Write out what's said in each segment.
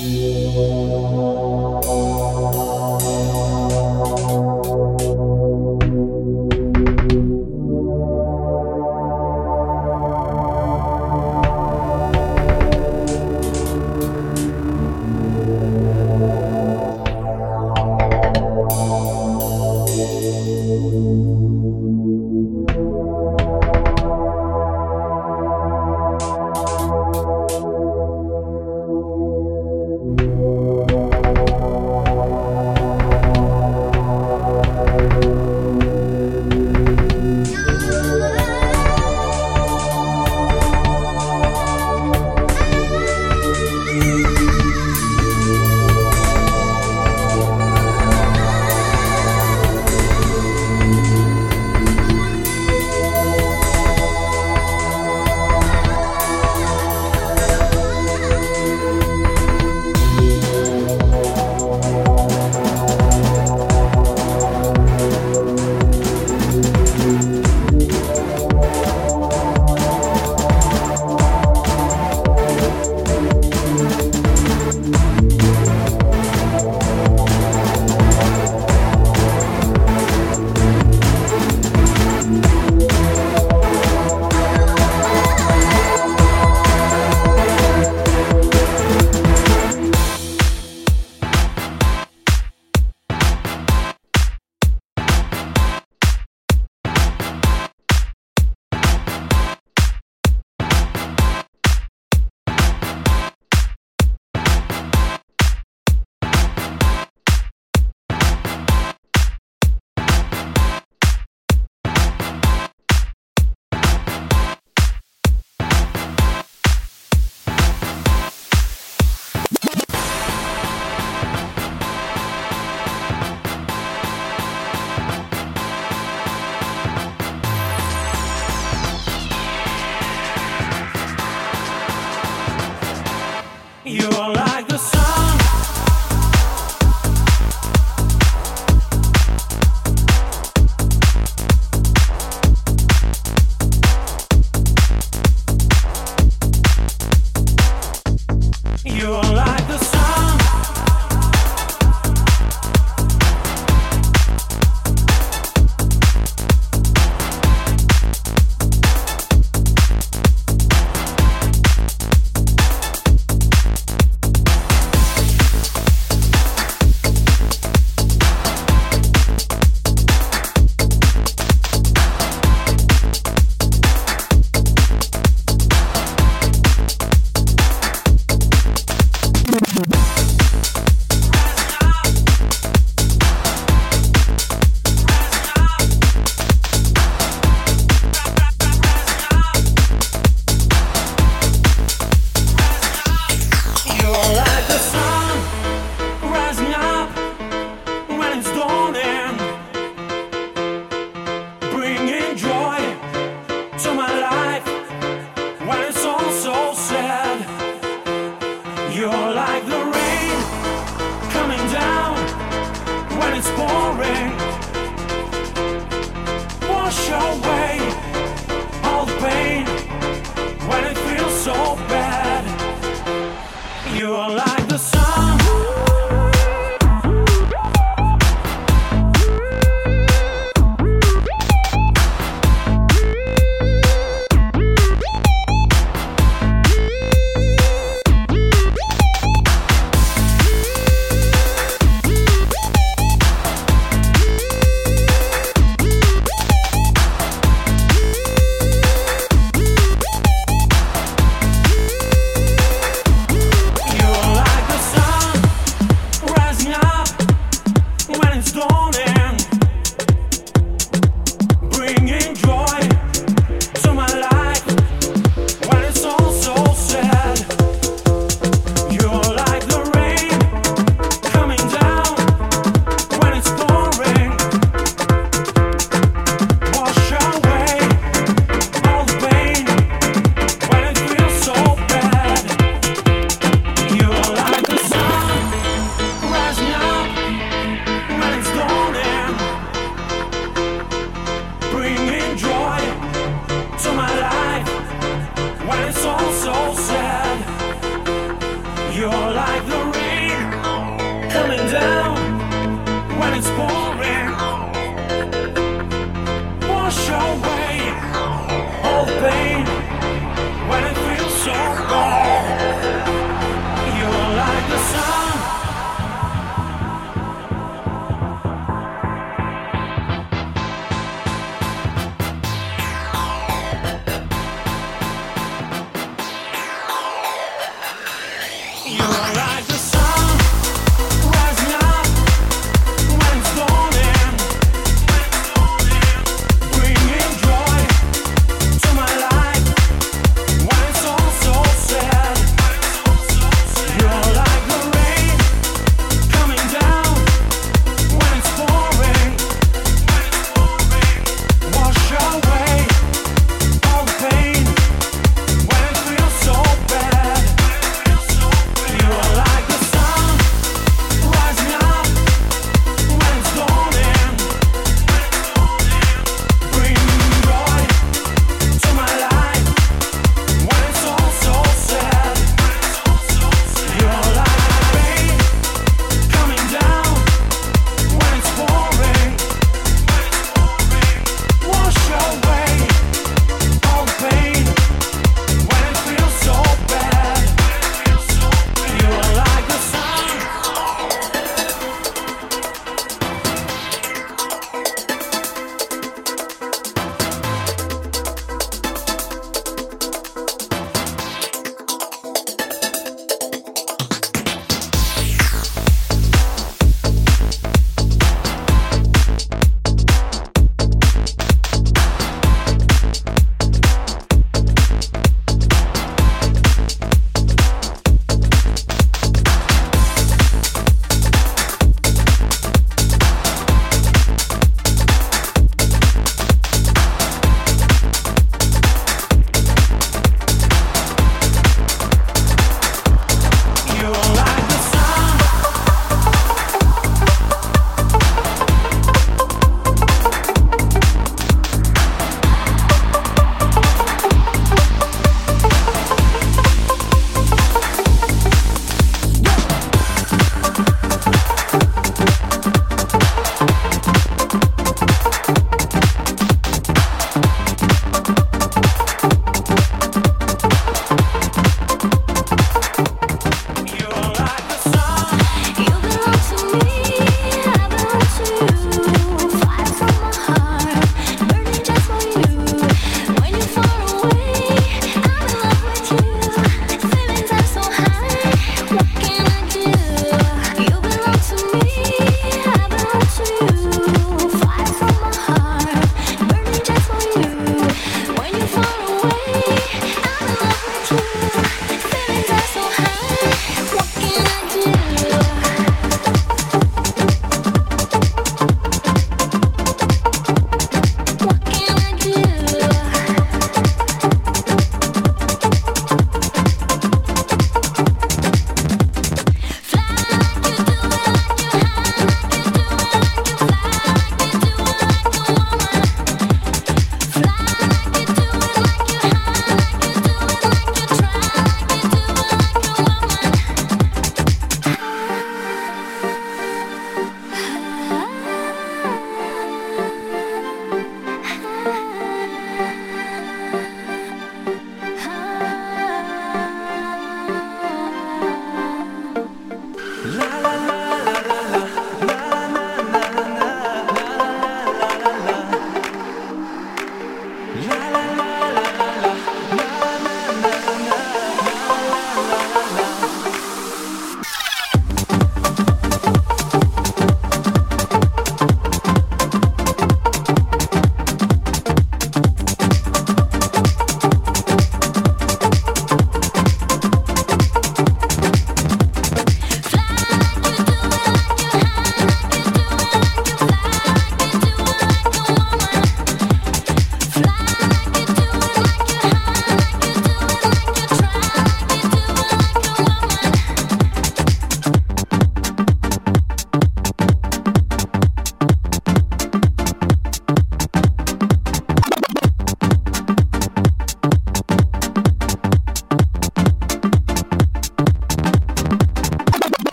Música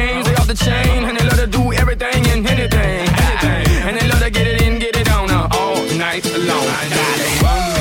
games, they off the chain, and they love to do everything and anything, anything. And they love to get it in, get it on, uh, all night long.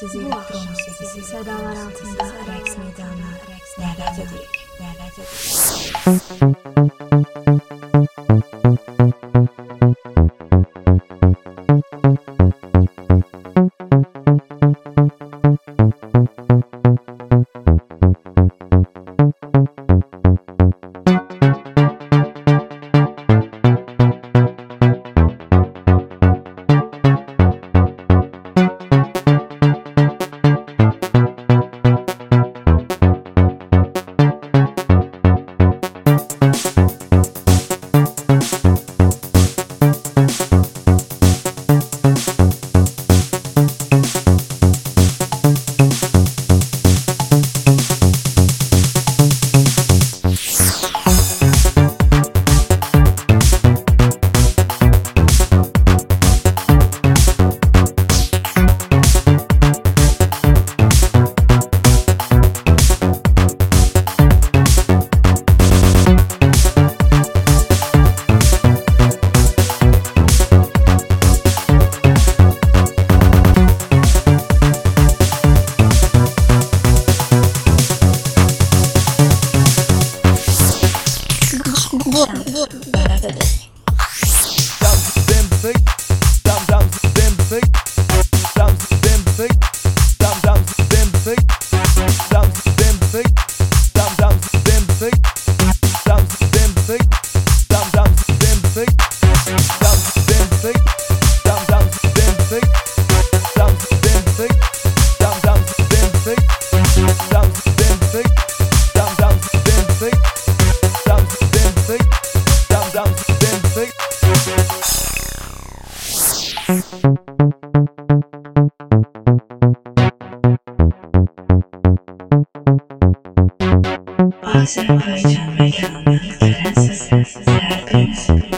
sizi elektron musiqisi sədalar altında rəqs meydanına rəqs dəvət edirik. Dəvət edirik. Sacrifice, I can, and the princess is happiness.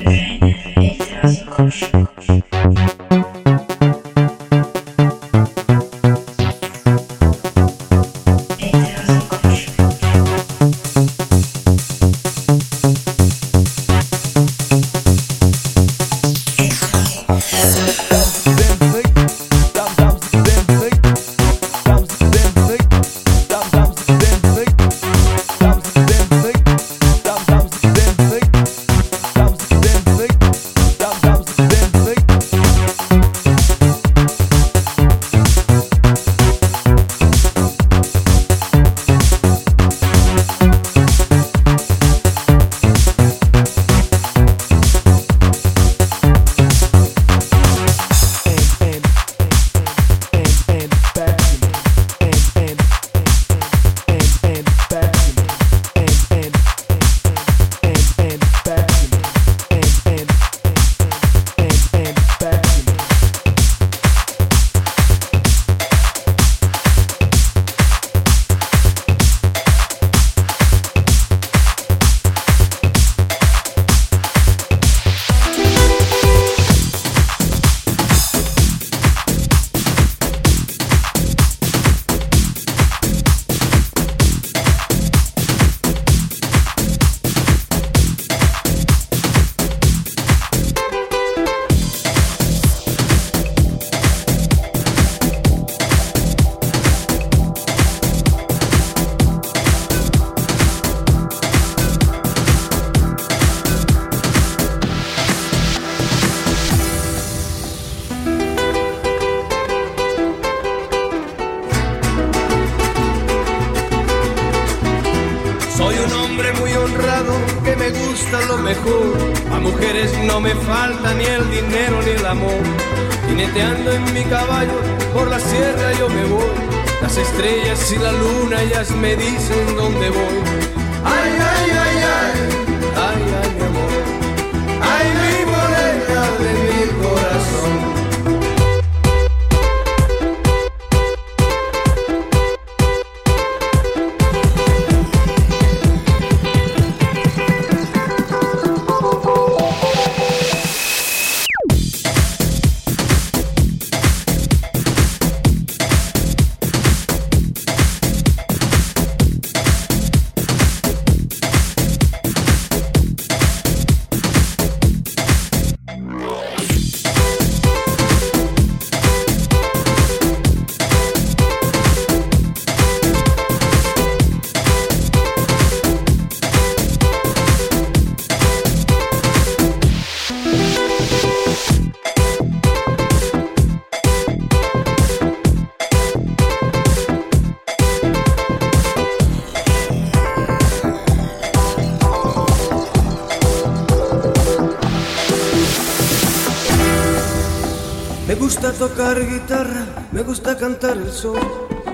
Tocar guitarra, me gusta cantar el sol.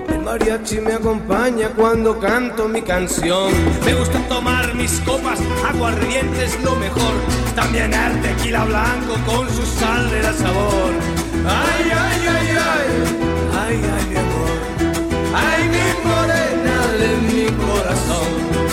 El mariachi me acompaña cuando canto mi canción. Me gusta tomar mis copas, aguardiente es lo mejor. También el tequila blanco con su sal de la sabor. Ay, ay, ay, ay, ay, ay, mi amor. Ay, mi morena de mi corazón.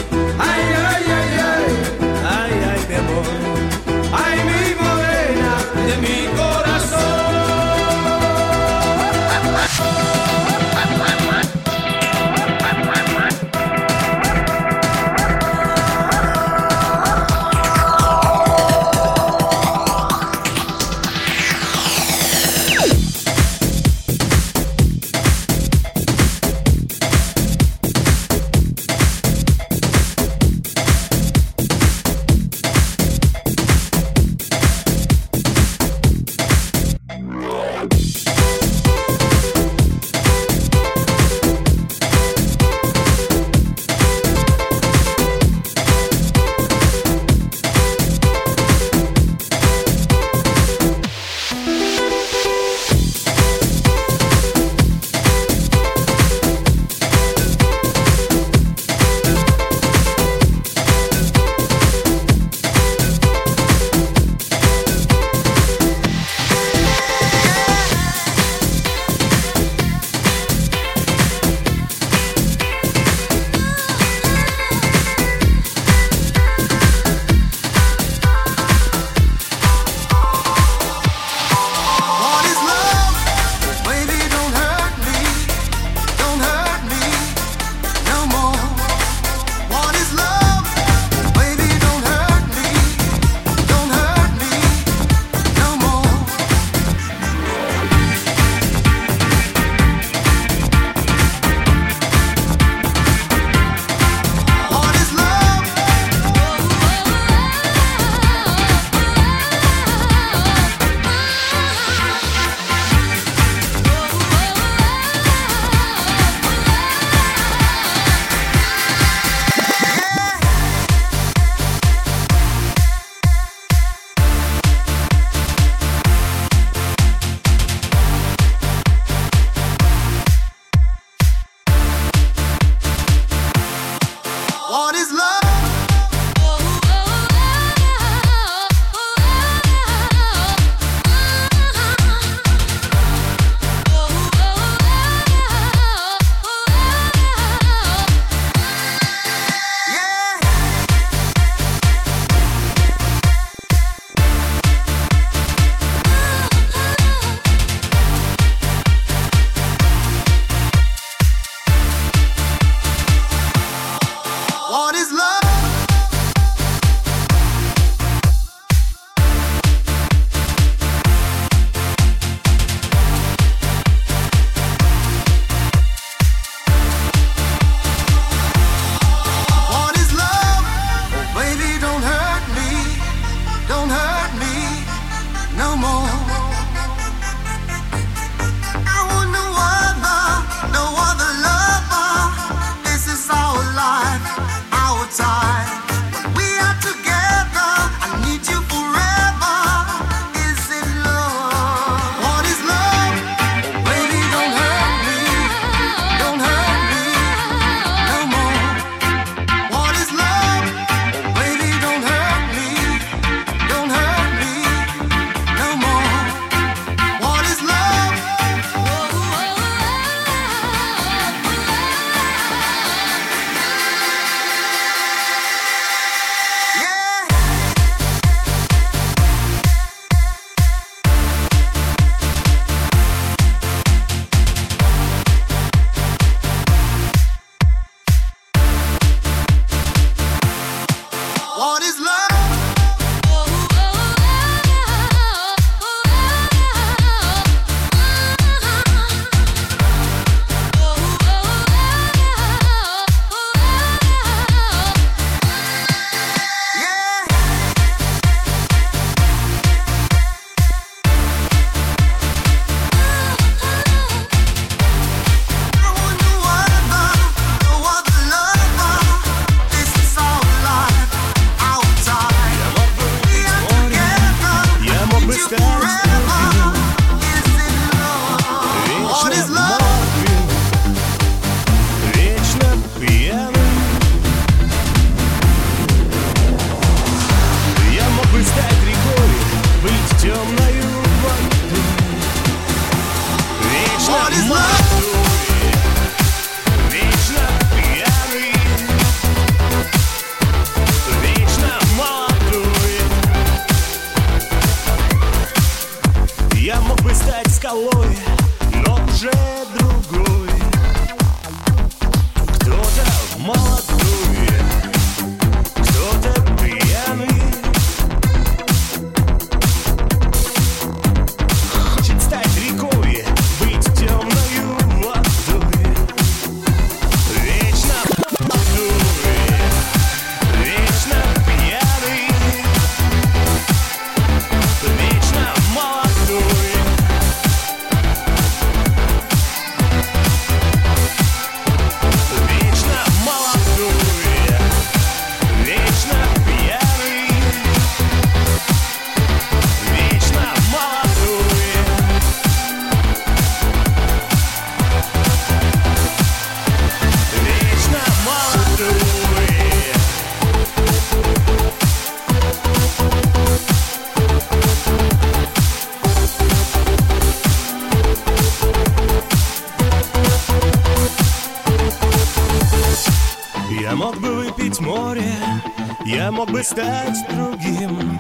стать другим.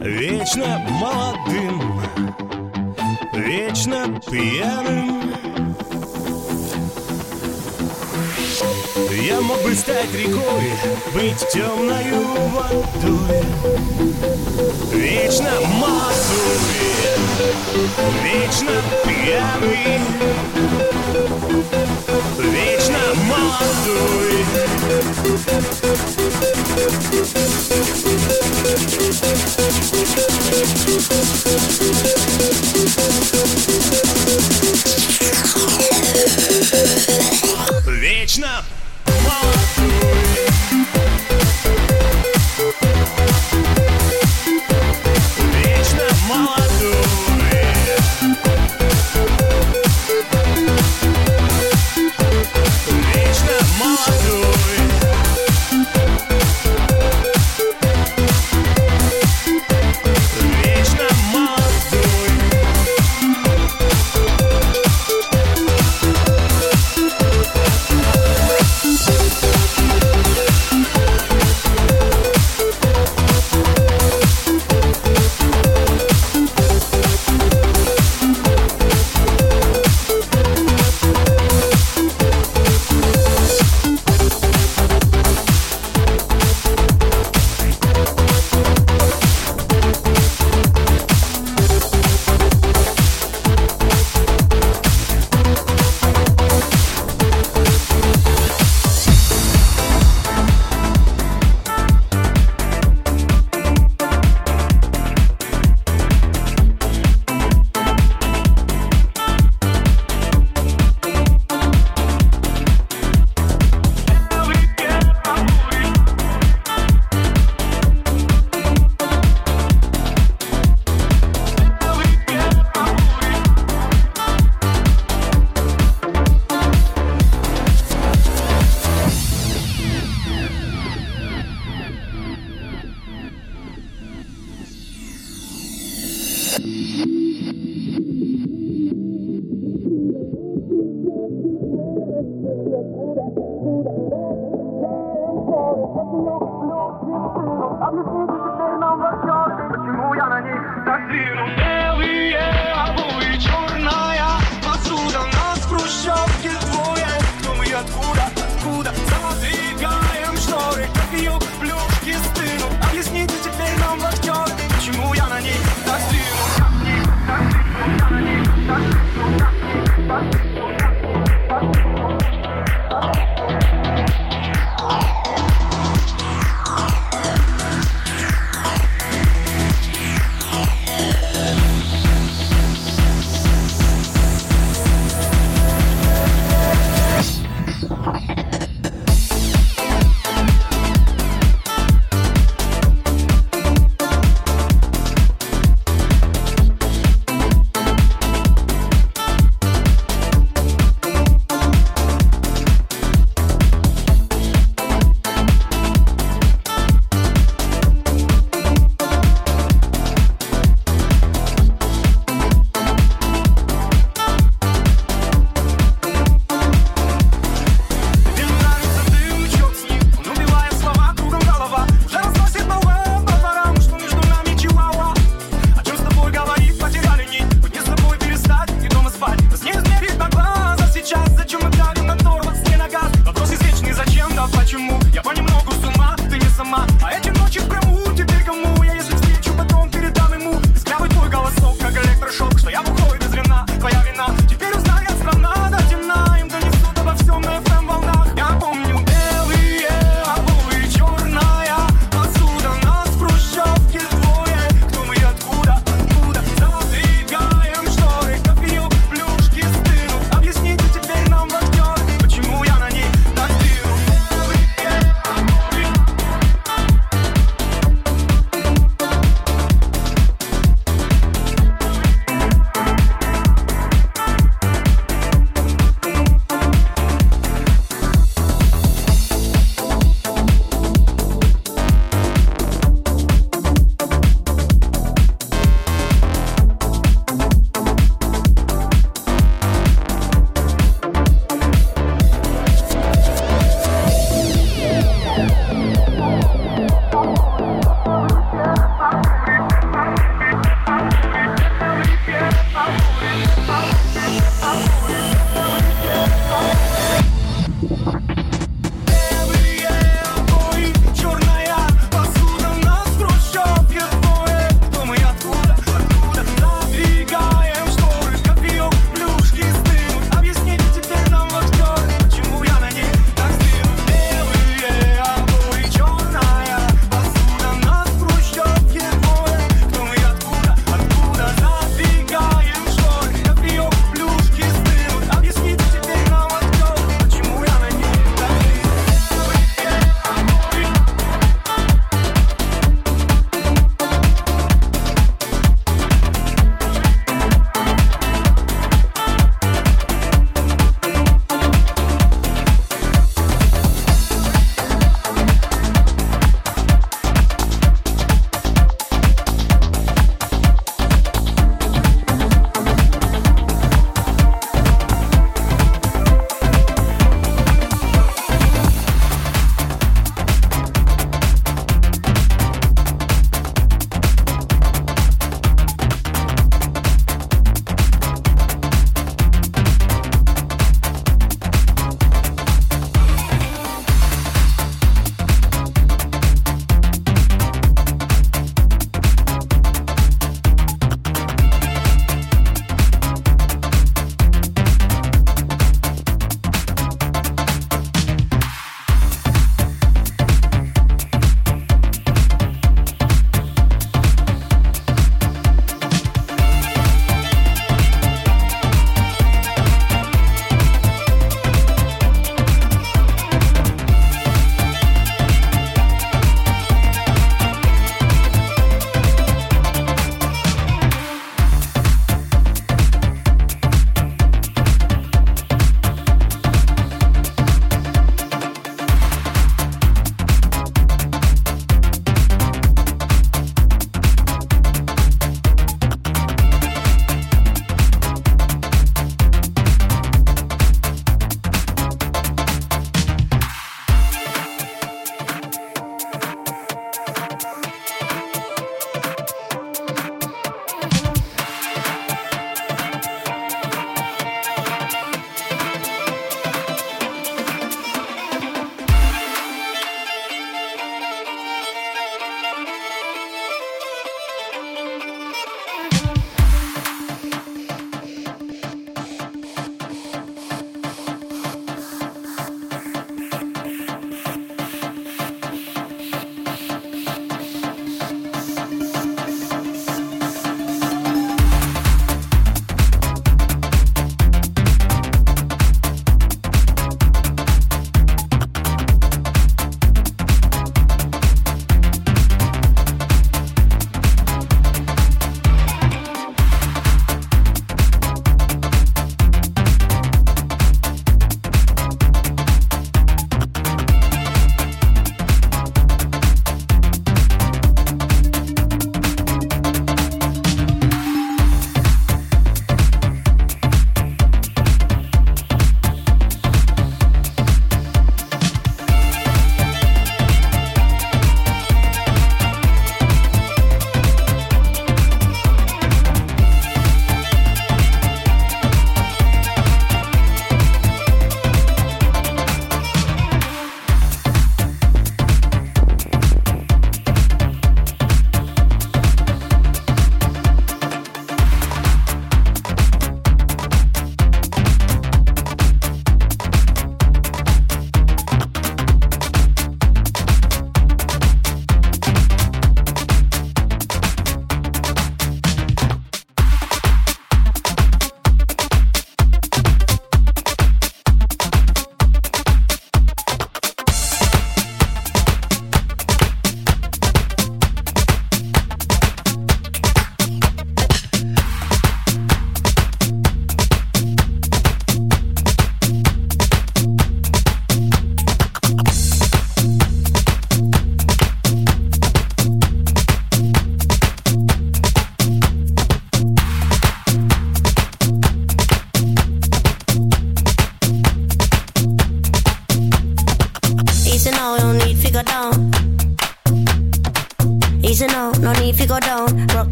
Вечно молодым Вечно пьяным. Я мог бы стать рекой Быть темною водой. Вечно молодой Вечно пьяный. Вечно молодой. Thank you.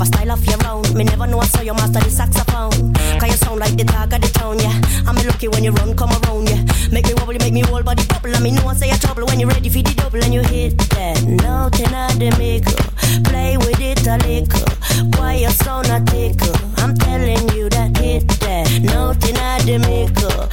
have a style of your own. Me never know I saw you master the saxophone. Cause you sound like the talk of the town, yeah. I'm lucky when you run, come around, yeah. Make me wobble, make me whole body bubble. I me know I say you trouble when you're ready for the double and you hit that note in the middle. Play with it a little. Why you sound not tickle? I'm telling you that hit that note in the middle.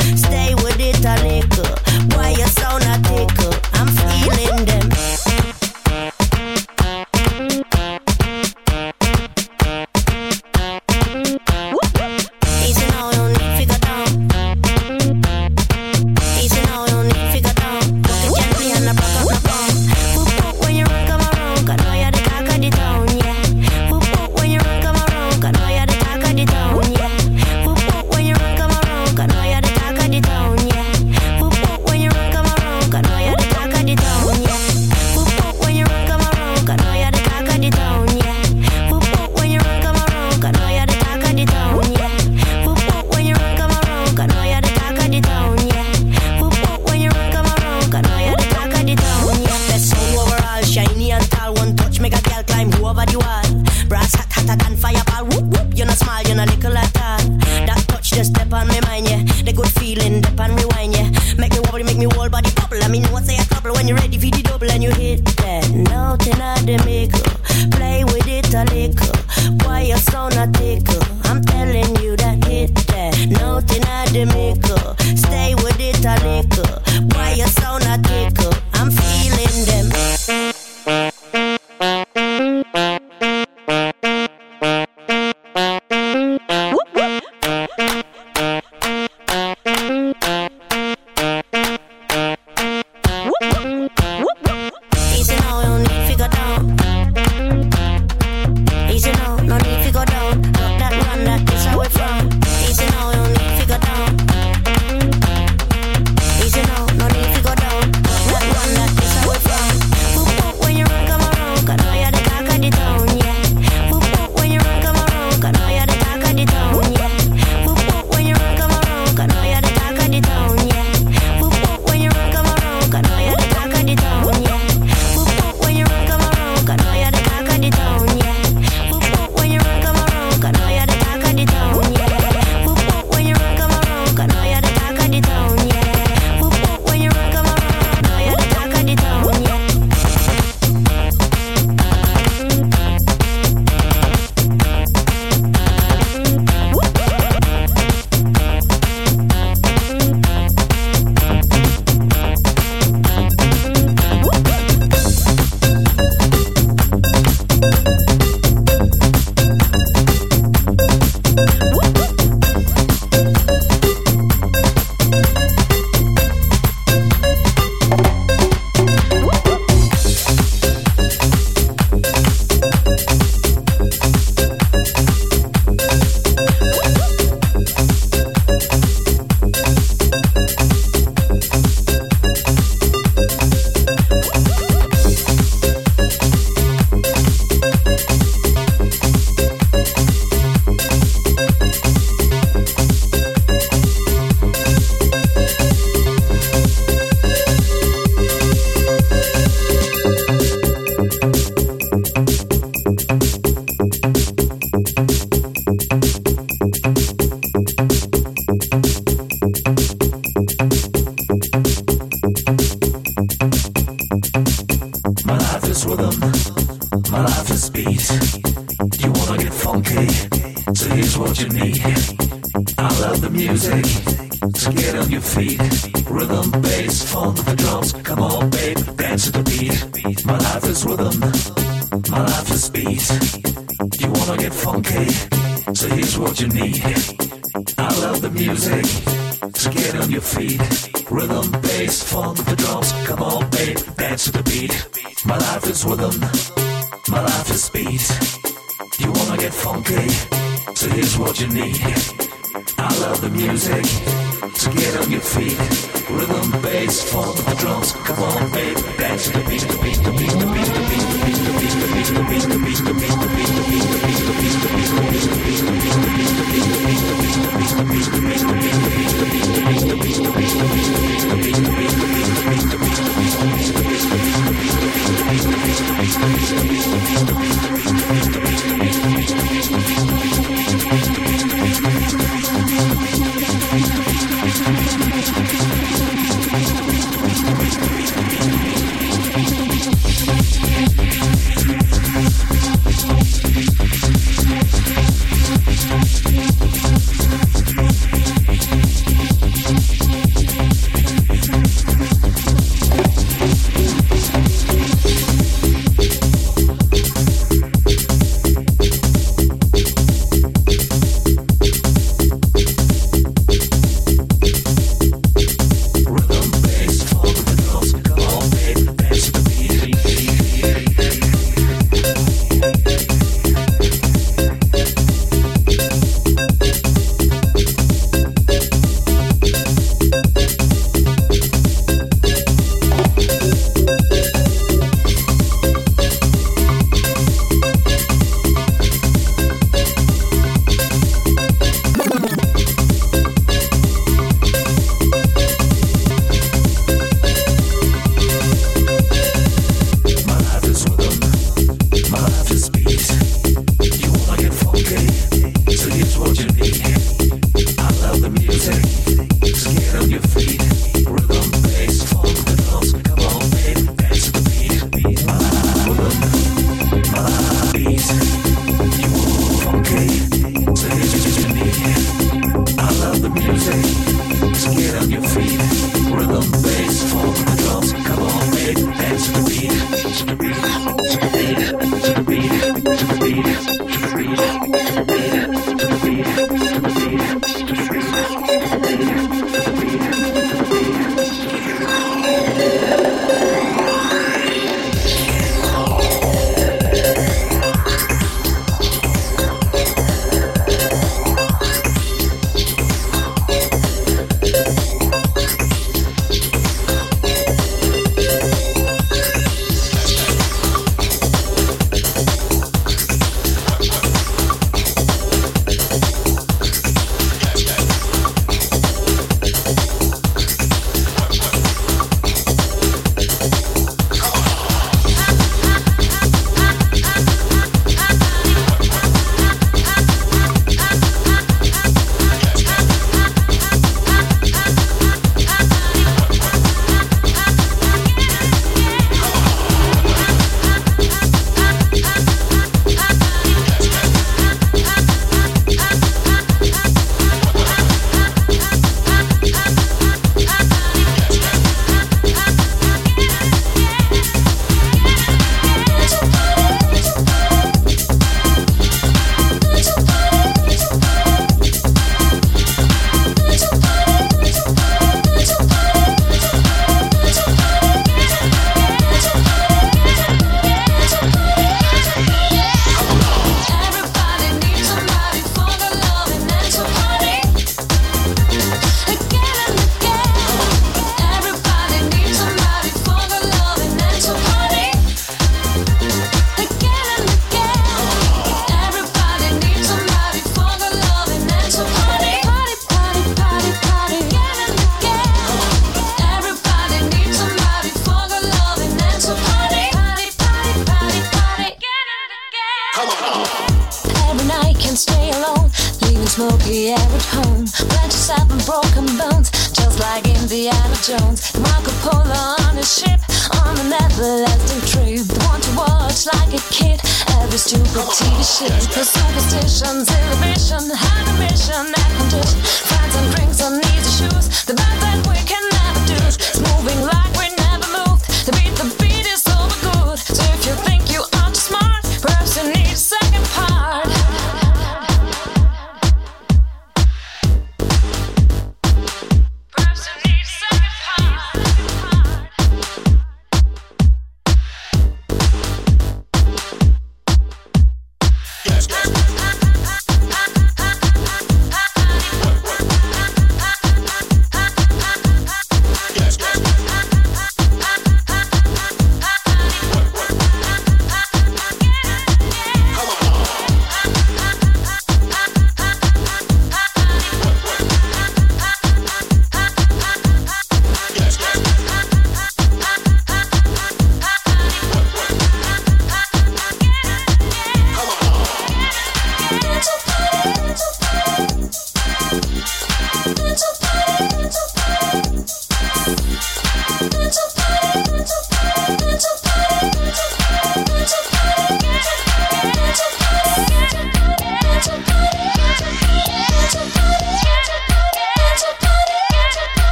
drums. Come on, baby, dance to the beat.